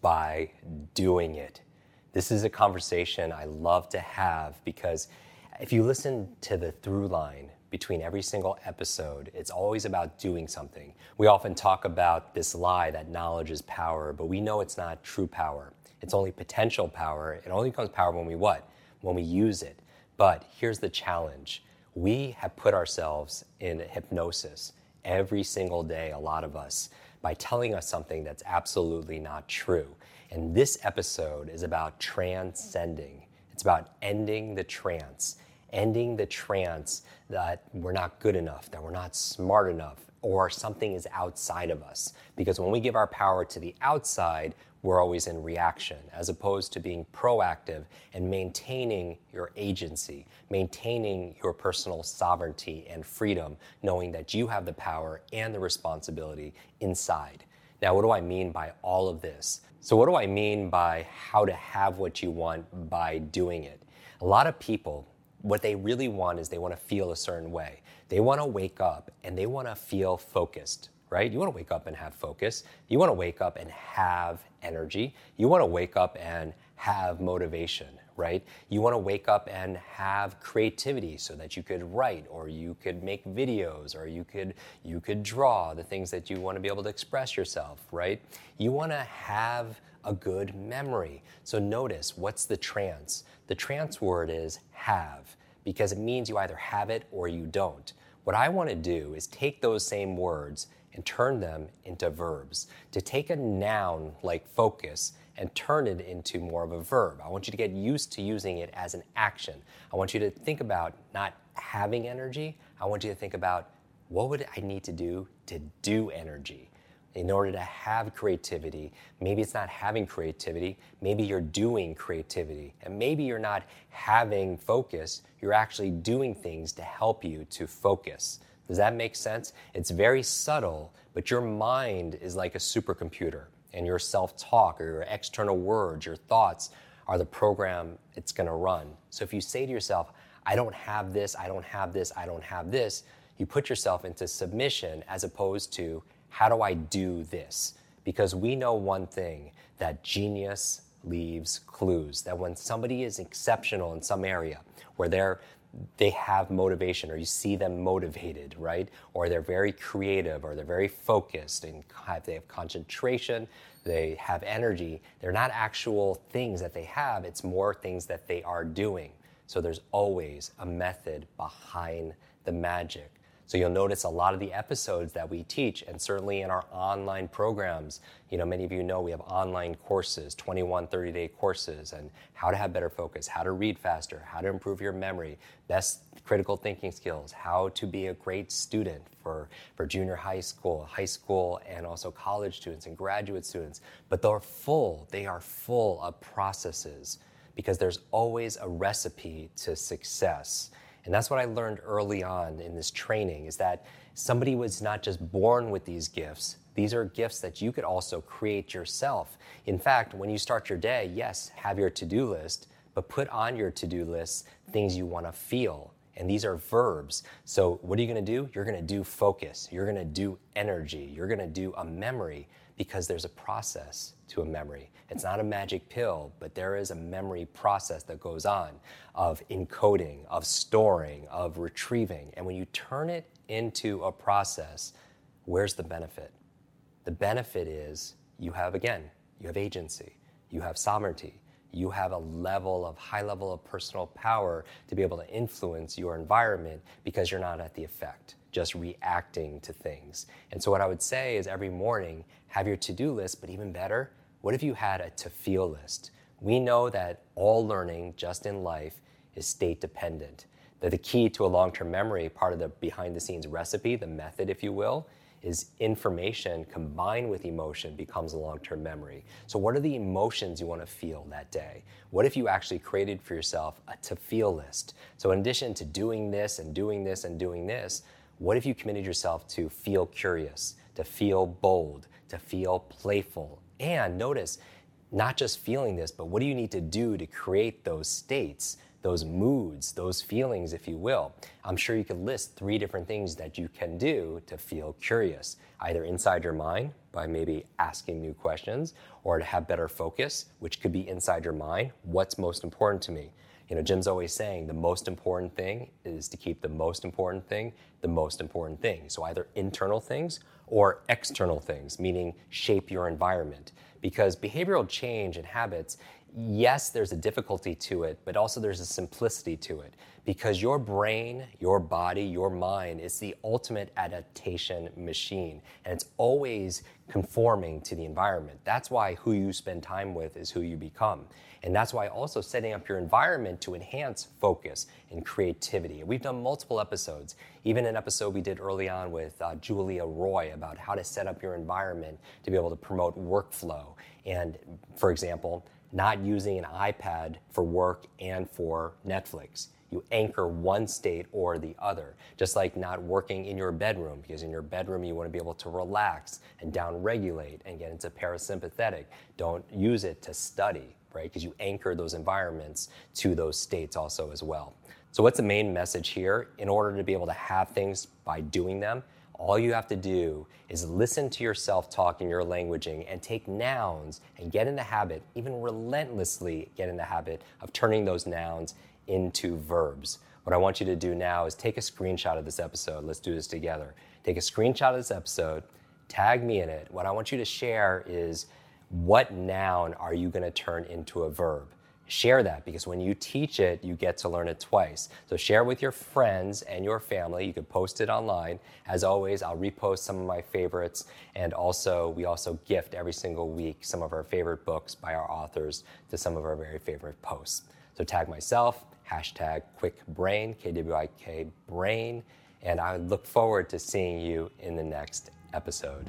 by doing it. This is a conversation I love to have because if you listen to the through line between every single episode, it's always about doing something. We often talk about this lie that knowledge is power, but we know it's not true power. It's only potential power. It only becomes power when we what? When we use it. But here's the challenge. We have put ourselves in hypnosis every single day, a lot of us by telling us something that's absolutely not true. And this episode is about transcending. It's about ending the trance, ending the trance that we're not good enough, that we're not smart enough, or something is outside of us. Because when we give our power to the outside, we're always in reaction, as opposed to being proactive and maintaining your agency, maintaining your personal sovereignty and freedom, knowing that you have the power and the responsibility inside. Now, what do I mean by all of this? So, what do I mean by how to have what you want by doing it? A lot of people, what they really want is they want to feel a certain way. They want to wake up and they want to feel focused right? You want to wake up and have focus. You want to wake up and have energy. You want to wake up and have motivation, right? You want to wake up and have creativity so that you could write or you could make videos or you could you could draw the things that you want to be able to express yourself, right? You want to have a good memory. So notice what's the trance? The trance word is have because it means you either have it or you don't. What I want to do is take those same words and turn them into verbs. To take a noun like focus and turn it into more of a verb. I want you to get used to using it as an action. I want you to think about not having energy. I want you to think about what would I need to do to do energy? In order to have creativity, maybe it's not having creativity, maybe you're doing creativity. And maybe you're not having focus, you're actually doing things to help you to focus. Does that make sense? It's very subtle, but your mind is like a supercomputer, and your self talk or your external words, your thoughts are the program it's to run. So if you say to yourself, I don't have this, I don't have this, I don't have this, you put yourself into submission as opposed to, how do I do this? Because we know one thing that genius leaves clues, that when somebody is exceptional in some area, where they're they have motivation or you see them motivated, right? Or they're very creative or they're very focused and have, they have concentration, they have energy. They're not actual things that they have, it's more things that they are doing. So there's always a method behind the magic. So you'll notice a lot of the episodes that we teach, and certainly in our online programs, you know, many of you know we have online courses, 21, 30 day courses, and how to have better focus, how to read faster, how to improve your memory, best critical thinking skills, how to be a great student for, for junior high school, high school, and also college students and graduate students. But they're full, they are full of processes because there's always a recipe to success. And that's what I learned early on in this training is that somebody was not just born with these gifts. These are gifts that you could also create yourself. In fact, when you start your day, yes, have your to-do list, but put on your to-do list things you want to feel. And these are verbs. So what are you going to do? You're going to do focus. You're going to do energy. You're going to do a memory because there's a process to a memory. It's not a magic pill, but there is a memory process that goes on of encoding, of storing, of retrieving. And when you turn it into a process, where's the benefit? The benefit is you have, again, you have agency, you have sovereignty, you have a level of high level of personal power to be able to influence your environment because you're not at the effect just reacting to things. And so, what I would say is every morning, have your to do list, but even better, what if you had a to feel list? We know that all learning just in life is state dependent. That the key to a long term memory, part of the behind the scenes recipe, the method, if you will, is information combined with emotion becomes a long term memory. So, what are the emotions you want to feel that day? What if you actually created for yourself a to feel list? So, in addition to doing this and doing this and doing this, what if you committed yourself to feel curious, to feel bold, to feel playful? And notice, not just feeling this, but what do you need to do to create those states? those moods, those feelings, if you will. I'm sure you could list three different things that you can do to feel curious, either inside your mind by maybe asking new questions, or to have better focus, which could be inside your mind. What's most important to me? You know, Jim's always saying the most important thing is to keep the most important thing the most important thing. So either internal things or external things, meaning shape your environment. Because behavioral change and habits yes, there's a difficulty to it, but also there's a simplicity to it because your brain, your body, your mind is the ultimate adaptation machine and it's always conforming to the environment. That's why who you spend time with is who you become. And that's why also setting up your environment to enhance focus and creativity. We've done multiple episodes, even an episode we did early on with uh, Julia Roy about how to set up your environment to be able to promote workflow. And for example, not using an iPad for work and for Netflix. You anchor one state or the other, just like not working in your bedroom, because in your bedroom you want to be able to relax and downregulate and get into parasympathetic. Don't use it to study, right? Because you anchor those environments to those states also as well. So, what's the main message here? In order to be able to have things by doing them, all you have to do is listen to yourself talk in your languaging and take nouns and get in the habit, even relentlessly get in the habit of turning those nouns into verbs. What I want you to do now is take a screenshot of this episode. Let's do this together. Take a screenshot of this episode, tag me in it. What I want you to share is what noun are you going to turn into a verb? Share that because when you teach it, you get to learn it twice. So share with your friends and your family. You can post it online. As always, I'll repost some of my favorites. And also, we also gift every single week some of our favorite books by our authors to some of our very favorite posts. So tag myself, hashtag KwikBrain, K-W-I-K brain. And I look forward to seeing you in the next episode.